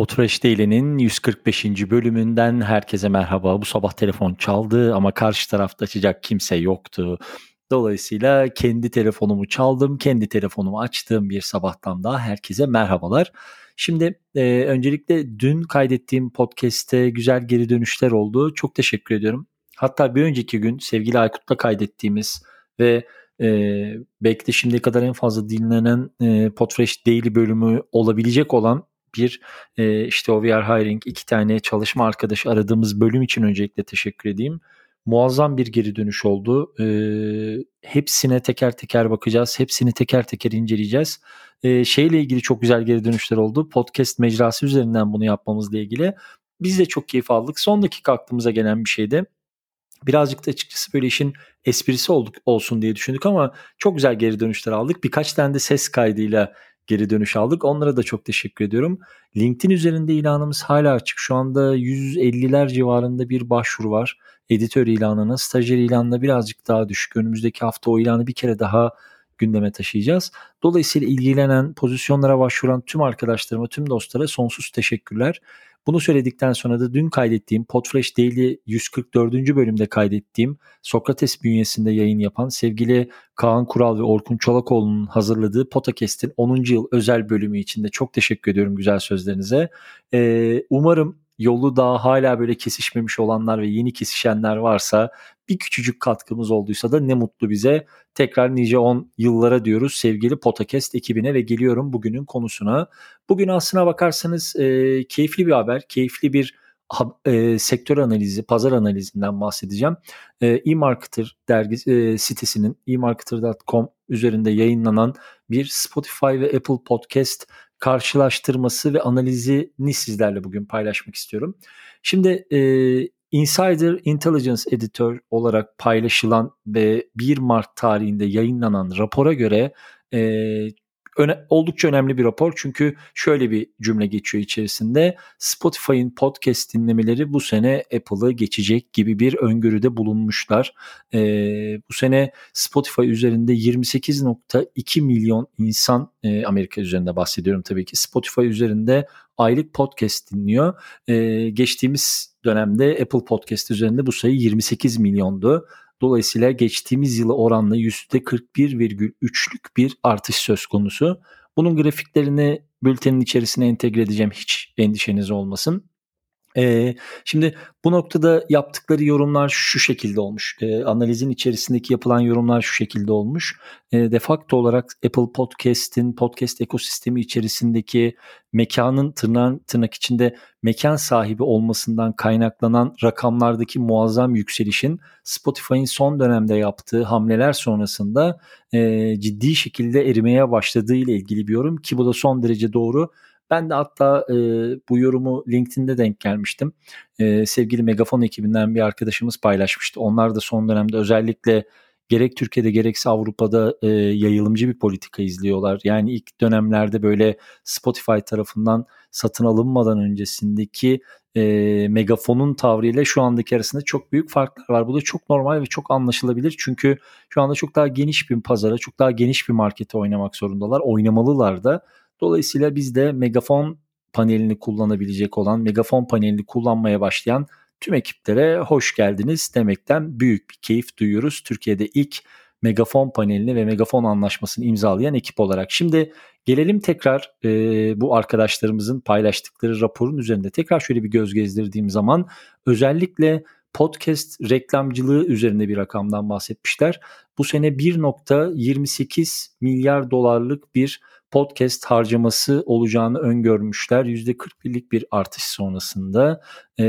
Potreş Daily'nin 145. bölümünden herkese merhaba. Bu sabah telefon çaldı ama karşı tarafta açacak kimse yoktu. Dolayısıyla kendi telefonumu çaldım, kendi telefonumu açtığım bir sabahtan daha herkese merhabalar. Şimdi e, öncelikle dün kaydettiğim podcast'te güzel geri dönüşler oldu. Çok teşekkür ediyorum. Hatta bir önceki gün sevgili Aykut'la kaydettiğimiz ve e, belki de şimdiye kadar en fazla dinlenen e, Podfresh Daily bölümü olabilecek olan bir e, işte OVR Hiring iki tane çalışma arkadaşı aradığımız bölüm için öncelikle teşekkür edeyim. Muazzam bir geri dönüş oldu. E, hepsine teker teker bakacağız. Hepsini teker teker inceleyeceğiz. E, şeyle ilgili çok güzel geri dönüşler oldu. Podcast mecrası üzerinden bunu yapmamızla ilgili. Biz de çok keyif aldık. Son dakika aklımıza gelen bir şeydi. Birazcık da açıkçası böyle işin esprisi olduk, olsun diye düşündük ama çok güzel geri dönüşler aldık. Birkaç tane de ses kaydıyla geri dönüş aldık. Onlara da çok teşekkür ediyorum. LinkedIn üzerinde ilanımız hala açık. Şu anda 150'ler civarında bir başvuru var. Editör ilanına, stajyer ilanına birazcık daha düşük. Önümüzdeki hafta o ilanı bir kere daha gündeme taşıyacağız. Dolayısıyla ilgilenen, pozisyonlara başvuran tüm arkadaşlarıma, tüm dostlara sonsuz teşekkürler. Bunu söyledikten sonra da dün kaydettiğim Podfresh Daily 144. bölümde kaydettiğim Sokrates bünyesinde yayın yapan sevgili Kaan Kural ve Orkun Çolakoğlu'nun hazırladığı Potakest'in 10. yıl özel bölümü için de çok teşekkür ediyorum güzel sözlerinize. Ee, umarım yolu daha hala böyle kesişmemiş olanlar ve yeni kesişenler varsa bir küçücük katkımız olduysa da ne mutlu bize. Tekrar nice 10 yıllara diyoruz sevgili Potakest ekibine ve geliyorum bugünün konusuna. Bugün aslına bakarsanız e, keyifli bir haber, keyifli bir e, sektör analizi, pazar analizinden bahsedeceğim. E, e-Marketer dergi e, sitesinin e-marketer.com üzerinde yayınlanan bir Spotify ve Apple Podcast karşılaştırması ve analizini sizlerle bugün paylaşmak istiyorum. Şimdi e, Insider Intelligence Editor olarak paylaşılan ve 1 Mart tarihinde yayınlanan rapora göre e, öne, oldukça önemli bir rapor çünkü şöyle bir cümle geçiyor içerisinde Spotify'ın podcast dinlemeleri bu sene Apple'ı geçecek gibi bir öngörüde bulunmuşlar. Ee, bu sene Spotify üzerinde 28.2 milyon insan e, Amerika üzerinde bahsediyorum tabii ki Spotify üzerinde aylık podcast dinliyor. Ee, geçtiğimiz dönemde Apple Podcast üzerinde bu sayı 28 milyondu. Dolayısıyla geçtiğimiz yıla oranla %41,3'lük bir artış söz konusu. Bunun grafiklerini bültenin içerisine entegre edeceğim hiç endişeniz olmasın. Ee, şimdi bu noktada yaptıkları yorumlar şu şekilde olmuş. Ee, analizin içerisindeki yapılan yorumlar şu şekilde olmuş. Ee, de facto olarak Apple Podcast'in podcast ekosistemi içerisindeki mekanın tırnak, tırnak içinde mekan sahibi olmasından kaynaklanan rakamlardaki muazzam yükselişin Spotify'ın son dönemde yaptığı hamleler sonrasında e, ciddi şekilde erimeye başladığı ile ilgili bir yorum ki bu da son derece doğru. Ben de hatta e, bu yorumu LinkedIn'de denk gelmiştim. E, sevgili Megafon ekibinden bir arkadaşımız paylaşmıştı. Onlar da son dönemde özellikle gerek Türkiye'de gerekse Avrupa'da e, yayılımcı bir politika izliyorlar. Yani ilk dönemlerde böyle Spotify tarafından satın alınmadan öncesindeki e, Megafon'un tavrıyla şu andaki arasında çok büyük farklar var. Bu da çok normal ve çok anlaşılabilir. Çünkü şu anda çok daha geniş bir pazara, çok daha geniş bir markete oynamak zorundalar. Oynamalılar da. Dolayısıyla biz de megafon panelini kullanabilecek olan, megafon panelini kullanmaya başlayan tüm ekiplere hoş geldiniz demekten büyük bir keyif duyuyoruz. Türkiye'de ilk megafon panelini ve megafon anlaşmasını imzalayan ekip olarak. Şimdi gelelim tekrar e, bu arkadaşlarımızın paylaştıkları raporun üzerinde tekrar şöyle bir göz gezdirdiğim zaman özellikle podcast reklamcılığı üzerinde bir rakamdan bahsetmişler. Bu sene 1.28 milyar dolarlık bir podcast harcaması olacağını öngörmüşler. %41'lik bir artış sonrasında e,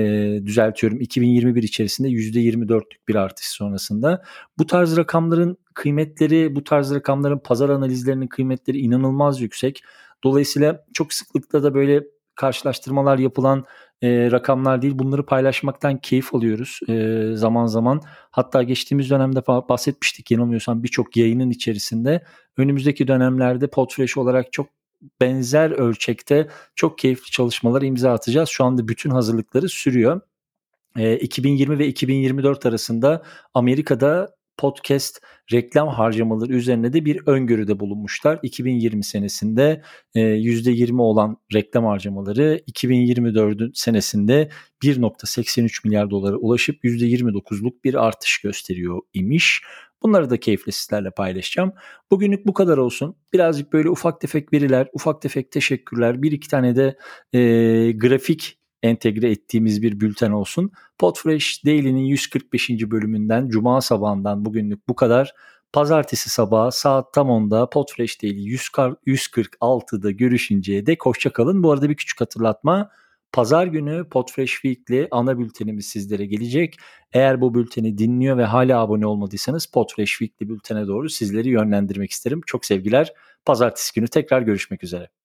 düzeltiyorum 2021 içerisinde %24'lük bir artış sonrasında. Bu tarz rakamların kıymetleri, bu tarz rakamların pazar analizlerinin kıymetleri inanılmaz yüksek. Dolayısıyla çok sıklıkla da böyle karşılaştırmalar yapılan e, rakamlar değil. Bunları paylaşmaktan keyif alıyoruz e, zaman zaman. Hatta geçtiğimiz dönemde bahsetmiştik yanılmıyorsam birçok yayının içerisinde. Önümüzdeki dönemlerde Podfresh olarak çok benzer ölçekte çok keyifli çalışmalar imza atacağız. Şu anda bütün hazırlıkları sürüyor. E, 2020 ve 2024 arasında Amerika'da podcast reklam harcamaları üzerine de bir öngörüde bulunmuşlar. 2020 senesinde %20 olan reklam harcamaları 2024 senesinde 1.83 milyar dolara ulaşıp %29'luk bir artış gösteriyor imiş. Bunları da keyifle sizlerle paylaşacağım. Bugünlük bu kadar olsun. Birazcık böyle ufak tefek veriler, ufak tefek teşekkürler, bir iki tane de e, grafik entegre ettiğimiz bir bülten olsun. Podfresh Daily'nin 145. bölümünden Cuma sabahından bugünlük bu kadar. Pazartesi sabahı saat tam 10'da Podfresh Daily 146'da görüşünceye dek hoşçakalın. Bu arada bir küçük hatırlatma. Pazar günü Podfresh Weekly ana bültenimiz sizlere gelecek. Eğer bu bülteni dinliyor ve hala abone olmadıysanız Podfresh Weekly bültene doğru sizleri yönlendirmek isterim. Çok sevgiler. Pazartesi günü tekrar görüşmek üzere.